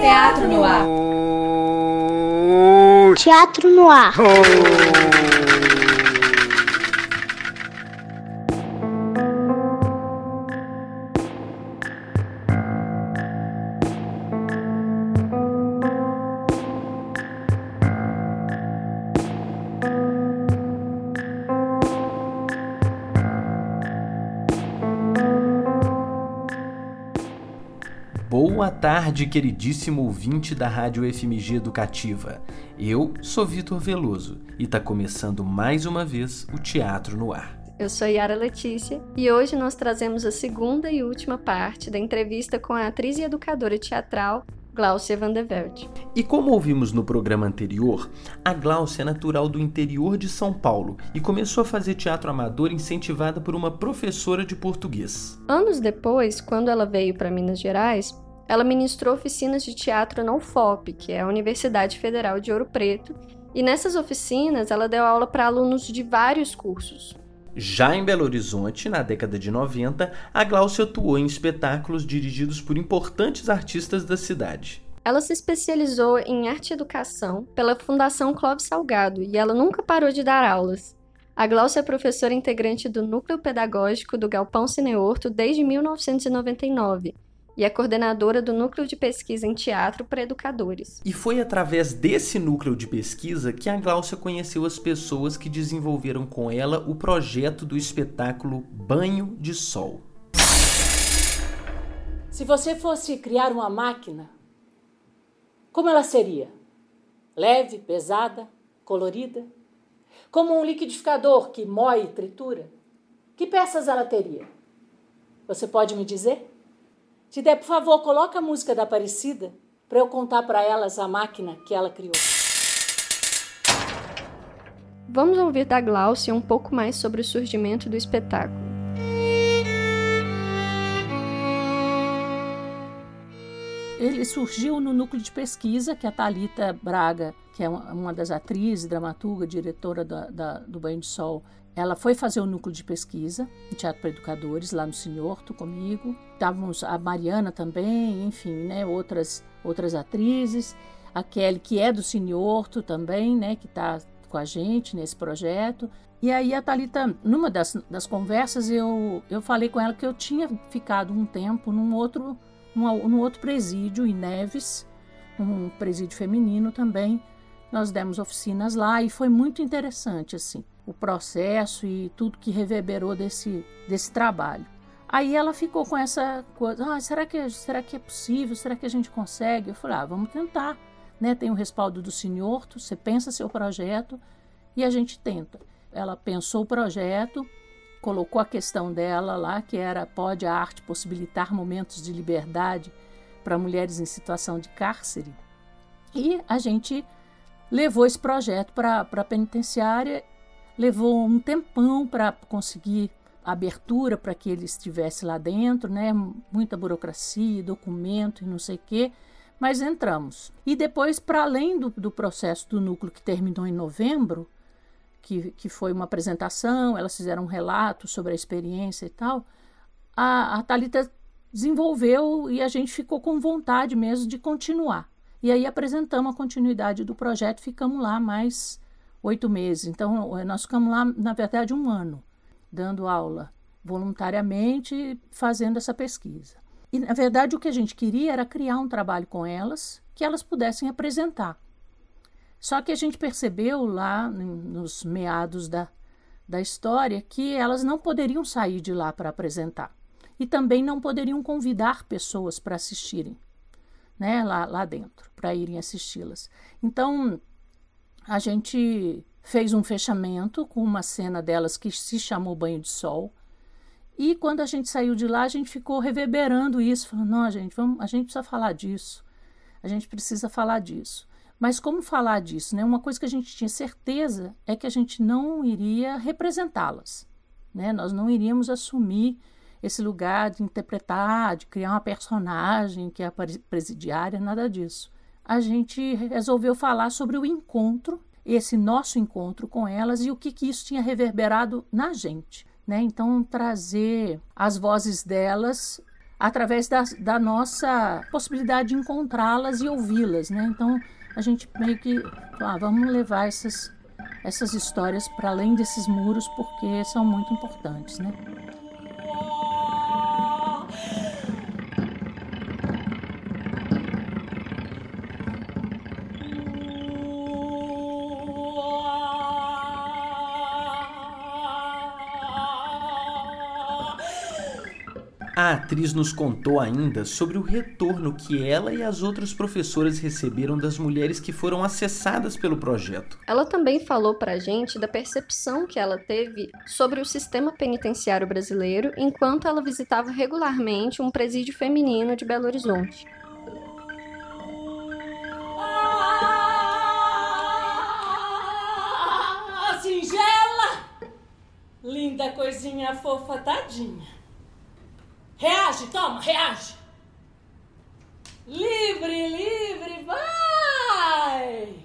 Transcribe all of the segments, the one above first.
Teatro no ar. Teatro no ar. Tarde, queridíssimo ouvinte da Rádio FMG Educativa. Eu sou Vitor Veloso e está começando mais uma vez o Teatro no Ar. Eu sou Yara Letícia e hoje nós trazemos a segunda e última parte da entrevista com a atriz e educadora teatral Gláucia Van. E como ouvimos no programa anterior, a Gláucia é natural do interior de São Paulo e começou a fazer teatro amador incentivada por uma professora de português. Anos depois, quando ela veio para Minas Gerais, ela ministrou oficinas de teatro na UFOP, que é a Universidade Federal de Ouro Preto, e nessas oficinas ela deu aula para alunos de vários cursos. Já em Belo Horizonte, na década de 90, a Gláucia atuou em espetáculos dirigidos por importantes artistas da cidade. Ela se especializou em arte e educação pela Fundação Clóvis Salgado e ela nunca parou de dar aulas. A Gláucia é professora integrante do Núcleo Pedagógico do Galpão Cineorto desde 1999 e é coordenadora do Núcleo de Pesquisa em Teatro para Educadores. E foi através desse núcleo de pesquisa que a Gláucia conheceu as pessoas que desenvolveram com ela o projeto do espetáculo Banho de Sol. Se você fosse criar uma máquina, como ela seria? Leve, pesada, colorida? Como um liquidificador que moe e tritura? Que peças ela teria? Você pode me dizer? Der, por favor, coloca a música da Aparecida para eu contar para elas a máquina que ela criou. Vamos ouvir da Glaucia um pouco mais sobre o surgimento do espetáculo. Ele surgiu no núcleo de pesquisa que a Talita Braga, que é uma das atrizes, dramaturga, diretora da, da, do Banho de Sol, ela foi fazer o núcleo de pesquisa em Teatro para Educadores, lá no Senhorto, comigo. Estávamos a Mariana também, enfim, né, outras, outras atrizes. A Kelly, que é do Senhorto também, né, que está com a gente nesse projeto. E aí a Thalita, numa das, das conversas, eu, eu falei com ela que eu tinha ficado um tempo num outro, num outro presídio, em Neves, um presídio feminino também. Nós demos oficinas lá e foi muito interessante, assim o processo e tudo que reverberou desse, desse trabalho. Aí ela ficou com essa coisa, ah, será que, será que é possível? Será que a gente consegue? Eu falei, ah, vamos tentar. Né? Tem o respaldo do senhor, você pensa seu projeto e a gente tenta. Ela pensou o projeto, colocou a questão dela lá, que era pode a arte possibilitar momentos de liberdade para mulheres em situação de cárcere. E a gente levou esse projeto para a penitenciária levou um tempão para conseguir abertura para que ele estivesse lá dentro, né? Muita burocracia, documento e não sei o quê, mas entramos. E depois, para além do, do, processo do núcleo que terminou em novembro, que, que foi uma apresentação, elas fizeram um relato sobre a experiência e tal, a, a Thalita desenvolveu e a gente ficou com vontade mesmo de continuar. E aí apresentamos a continuidade do projeto, ficamos lá mais oito meses. Então, nós ficamos lá, na verdade, um ano, dando aula voluntariamente, fazendo essa pesquisa. E, na verdade, o que a gente queria era criar um trabalho com elas que elas pudessem apresentar. Só que a gente percebeu lá, nos meados da, da história, que elas não poderiam sair de lá para apresentar. E também não poderiam convidar pessoas para assistirem, né, lá, lá dentro, para irem assisti-las. Então, a gente fez um fechamento com uma cena delas que se chamou Banho de Sol. E quando a gente saiu de lá, a gente ficou reverberando isso, falando: não, gente, vamos, a gente precisa falar disso. A gente precisa falar disso. Mas como falar disso? Né? Uma coisa que a gente tinha certeza é que a gente não iria representá-las. Né? Nós não iríamos assumir esse lugar de interpretar, de criar uma personagem que é a presidiária, nada disso a gente resolveu falar sobre o encontro esse nosso encontro com elas e o que, que isso tinha reverberado na gente. Né? Então, trazer as vozes delas através da, da nossa possibilidade de encontrá-las e ouvi-las. Né? Então, a gente meio que, ah, vamos levar essas, essas histórias para além desses muros porque são muito importantes. Né? A atriz nos contou ainda sobre o retorno que ela e as outras professoras receberam das mulheres que foram acessadas pelo projeto. Ela também falou pra gente da percepção que ela teve sobre o sistema penitenciário brasileiro enquanto ela visitava regularmente um presídio feminino de Belo Horizonte. Ah, singela! Linda coisinha fofa, tadinha. Reage, toma, reage. Livre, livre, vai!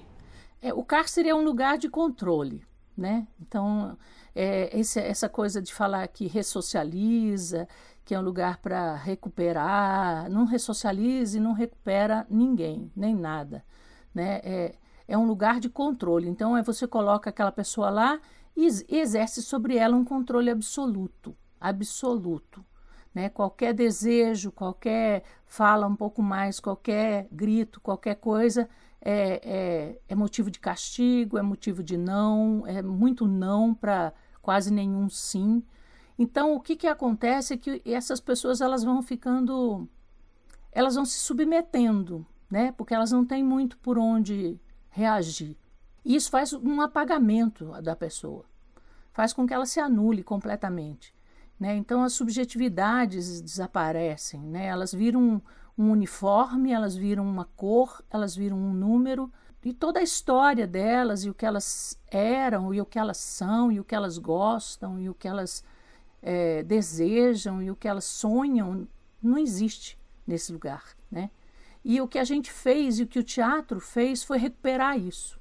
É, o cárcere é um lugar de controle, né? Então, é, esse, essa coisa de falar que ressocializa, que é um lugar para recuperar, não ressocializa e não recupera ninguém, nem nada, né? É, é um lugar de controle. Então, é você coloca aquela pessoa lá e exerce sobre ela um controle absoluto, absoluto. Né? Qualquer desejo, qualquer fala um pouco mais, qualquer grito, qualquer coisa é, é, é motivo de castigo, é motivo de não, é muito não para quase nenhum sim. Então, o que, que acontece é que essas pessoas elas vão ficando, elas vão se submetendo, né? Porque elas não têm muito por onde reagir. E isso faz um apagamento da pessoa, faz com que ela se anule completamente. Né? Então as subjetividades desaparecem, né? elas viram um, uniforme, elas viram uma cor, elas viram um número, e toda a história delas, e o que elas eram, e o que elas são, e o que elas gostam, e o que elas é, desejam, e o que elas sonham, não existe nesse lugar. Né? E o que a gente fez e o que o teatro fez foi recuperar isso.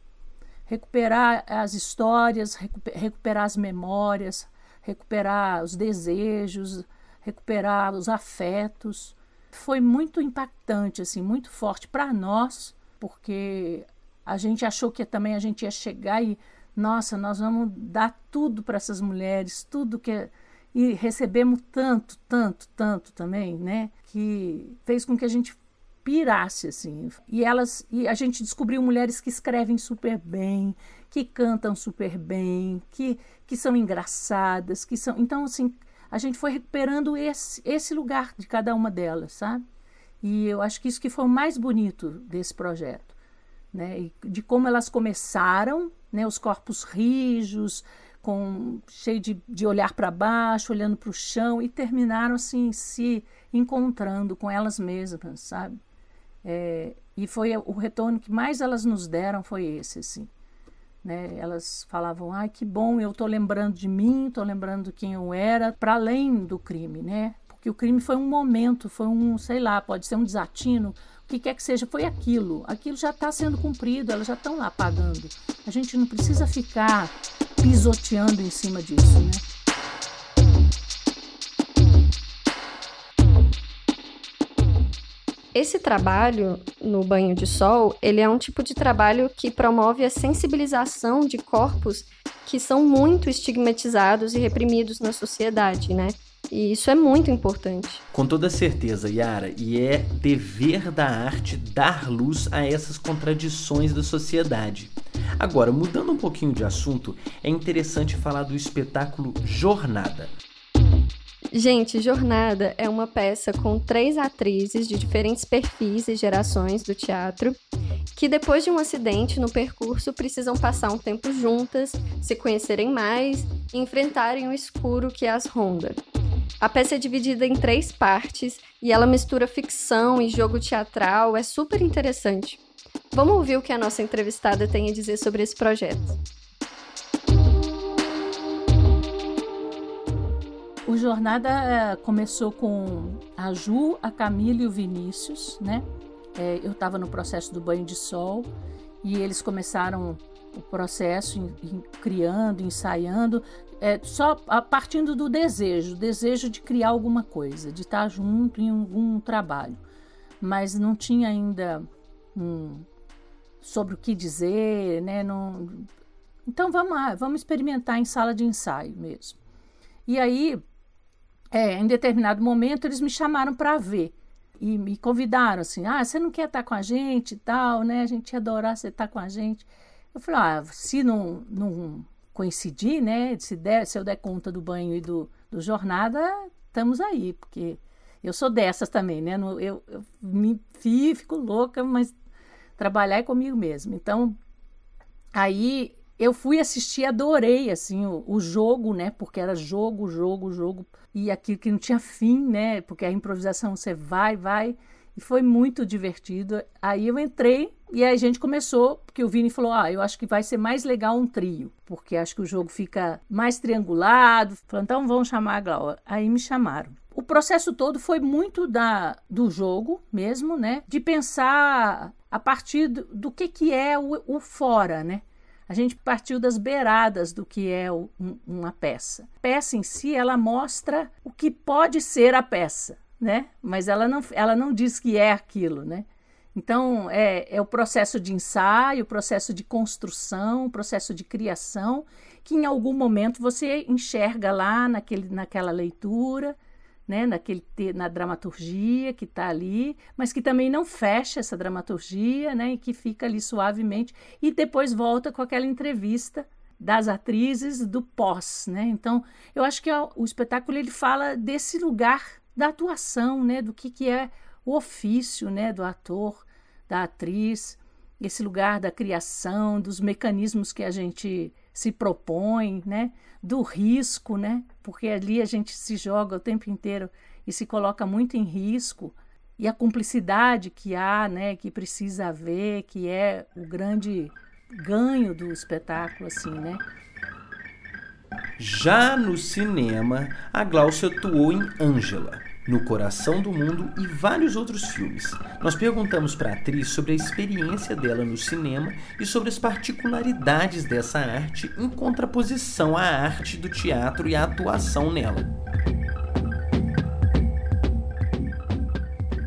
Recuperar as histórias, recuperar as memórias, recuperar os desejos, recuperar os afetos. Foi muito impactante, assim, muito forte para nós, porque a gente achou que também a gente ia chegar e, nossa, nós vamos dar tudo para essas mulheres, tudo que e recebemos tanto, tanto, tanto também, né, que fez com que a gente pirasse assim. E elas e a gente descobriu mulheres que escrevem super bem, que cantam super bem, que, que são engraçadas, que são. Então, assim, a gente foi recuperando esse, esse lugar de cada uma delas, sabe? E eu acho que isso que foi o mais bonito desse projeto, né? E de como elas começaram, né? Os corpos rijos, com cheio de, de olhar para baixo, olhando para o chão, e terminaram assim se encontrando com elas mesmas, sabe? É, e foi o retorno que mais elas nos deram foi esse, assim. Né? Elas falavam, ai que bom, eu estou lembrando de mim, estou lembrando quem eu era, para além do crime, né? Porque o crime foi um momento, foi um, sei lá, pode ser um desatino, o que quer que seja, foi aquilo. Aquilo já está sendo cumprido, elas já estão lá pagando. A gente não precisa ficar pisoteando em cima disso, né? Esse trabalho no banho de sol, ele é um tipo de trabalho que promove a sensibilização de corpos que são muito estigmatizados e reprimidos na sociedade, né? E isso é muito importante. Com toda certeza, Yara, e é dever da arte dar luz a essas contradições da sociedade. Agora, mudando um pouquinho de assunto, é interessante falar do espetáculo Jornada. Gente, Jornada é uma peça com três atrizes de diferentes perfis e gerações do teatro que, depois de um acidente no percurso, precisam passar um tempo juntas, se conhecerem mais e enfrentarem o escuro que as ronda. A peça é dividida em três partes e ela mistura ficção e jogo teatral, é super interessante. Vamos ouvir o que a nossa entrevistada tem a dizer sobre esse projeto. Jornada eh, começou com a Ju, a Camila e o Vinícius, né? É, eu estava no processo do banho de sol e eles começaram o processo, em, em, criando, ensaiando, é, só a, partindo do desejo, desejo de criar alguma coisa, de estar junto em algum trabalho. Mas não tinha ainda um, sobre o que dizer, né? Não, então vamos lá, vamos experimentar em sala de ensaio mesmo. E aí, é, em determinado momento, eles me chamaram para ver e me convidaram assim: ah, você não quer estar com a gente e tal, né? A gente ia adorar você estar com a gente. Eu falei: ah, se não, não coincidir, né? Se, der, se eu der conta do banho e do, do jornada, estamos aí, porque eu sou dessas também, né? Eu, eu me fico louca, mas trabalhar é comigo mesmo. Então, aí eu fui assistir, adorei assim o, o, jogo, né? Porque era jogo, jogo, jogo e aquilo que não tinha fim, né? Porque a improvisação você vai, vai e foi muito divertido. Aí eu entrei e aí a gente começou, porque o Vini falou: "Ah, eu acho que vai ser mais legal um trio, porque acho que o jogo fica mais triangulado". Falei: "Então vamos chamar a Glau". Aí me chamaram. O processo todo foi muito da do jogo mesmo, né? De pensar a partir do, do que que é o, o fora, né? A gente partiu das beiradas do que é um, uma peça. A peça em si, ela mostra o que pode ser a peça, né? Mas ela não, ela não diz que é aquilo, né? Então, é, é o processo de ensaio, o processo de construção, o processo de criação, que em algum momento você enxerga lá naquele, naquela leitura, né, naquele, na dramaturgia que está ali, mas que também não fecha essa dramaturgia, né, e que fica ali suavemente, e depois volta com aquela entrevista das atrizes do pós, né? Então, eu acho que o espetáculo ele fala desse lugar da atuação, né, do que, que é o ofício, né, do ator, da atriz, esse lugar da criação, dos mecanismos que a gente se propõe, né? Do risco, né? Porque ali a gente se joga o tempo inteiro e se coloca muito em risco e a cumplicidade que há, né? Que precisa haver, que é o grande ganho do espetáculo, assim, né? Já no cinema, a Glaucia atuou em Ângela, no Coração do Mundo e vários outros filmes. Nós perguntamos para a atriz sobre a experiência dela no cinema e sobre as particularidades dessa arte em contraposição à arte do teatro e à atuação nela.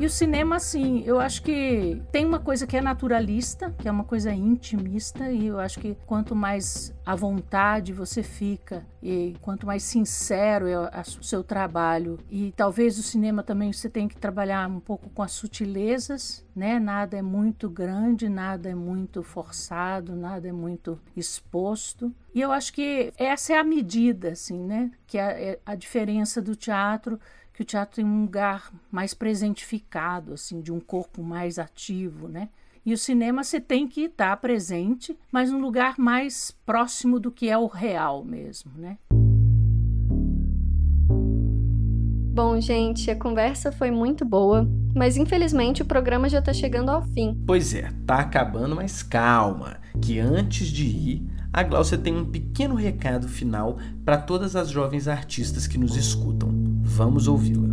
E o cinema, assim, eu acho que tem uma coisa que é naturalista, que é uma coisa intimista, e eu acho que quanto mais à vontade você fica e quanto mais sincero é o seu trabalho, e talvez o cinema também você tem que trabalhar um pouco com as sutilezas, né? Nada é muito grande, nada é muito forçado, nada é muito exposto. E eu acho que essa é a medida, assim, né? Que é, é a diferença do teatro que o teatro tem um lugar mais presentificado, assim, de um corpo mais ativo, né? E o cinema você tem que estar presente, mas num lugar mais próximo do que é o real mesmo, né? Bom, gente, a conversa foi muito boa, mas infelizmente o programa já está chegando ao fim. Pois é, tá acabando, mas calma, que antes de ir, a Glaucia tem um pequeno recado final para todas as jovens artistas que nos escutam. Vamos ouvi-la.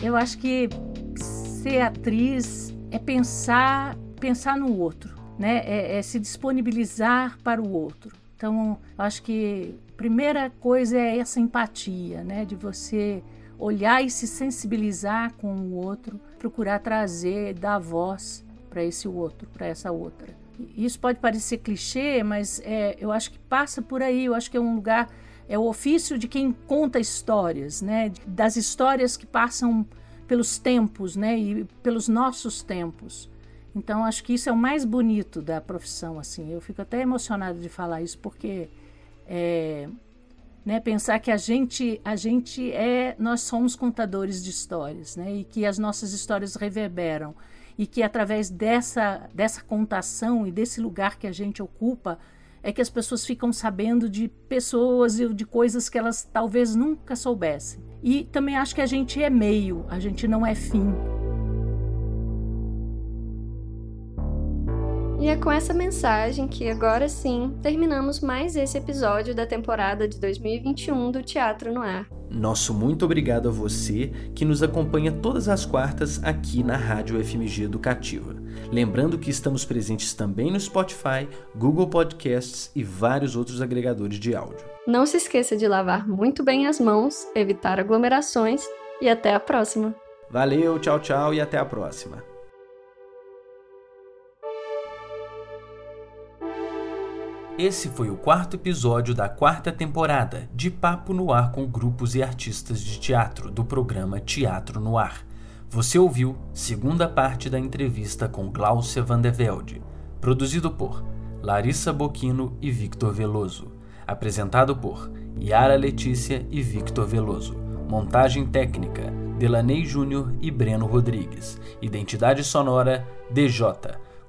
Eu acho que ser atriz é pensar, pensar no outro, né? É, é se disponibilizar para o outro. Então, acho que a primeira coisa é essa empatia, né? De você olhar e se sensibilizar com o outro, procurar trazer, dar voz para esse outro, para essa outra. Isso pode parecer clichê, mas é, eu acho que passa por aí. Eu acho que é um lugar, é o ofício de quem conta histórias, né? Das histórias que passam pelos tempos, né? E pelos nossos tempos. Então acho que isso é o mais bonito da profissão, assim. Eu fico até emocionada de falar isso porque é, né, pensar que a gente a gente é nós somos contadores de histórias, né? E que as nossas histórias reverberam e que através dessa, dessa contação e desse lugar que a gente ocupa é que as pessoas ficam sabendo de pessoas e de coisas que elas talvez nunca soubessem. E também acho que a gente é meio, a gente não é fim. E é com essa mensagem que agora sim terminamos mais esse episódio da temporada de 2021 do Teatro no Ar. Nosso muito obrigado a você que nos acompanha todas as quartas aqui na Rádio FMG Educativa. Lembrando que estamos presentes também no Spotify, Google Podcasts e vários outros agregadores de áudio. Não se esqueça de lavar muito bem as mãos, evitar aglomerações e até a próxima. Valeu, tchau, tchau e até a próxima. Esse foi o quarto episódio da quarta temporada de Papo no Ar com grupos e artistas de teatro do programa Teatro no Ar. Você ouviu segunda parte da entrevista com Glaucia Van de Velde, produzido por Larissa Boquino e Victor Veloso, apresentado por Yara Letícia e Victor Veloso, montagem técnica Delaney Júnior e Breno Rodrigues, identidade sonora DJ,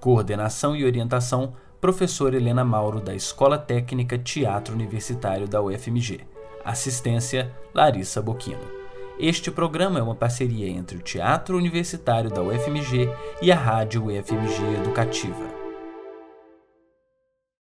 coordenação e orientação professora Helena Mauro da Escola Técnica Teatro Universitário da UFMG. Assistência Larissa Boquino. Este programa é uma parceria entre o Teatro Universitário da UFMG e a Rádio UFMG Educativa.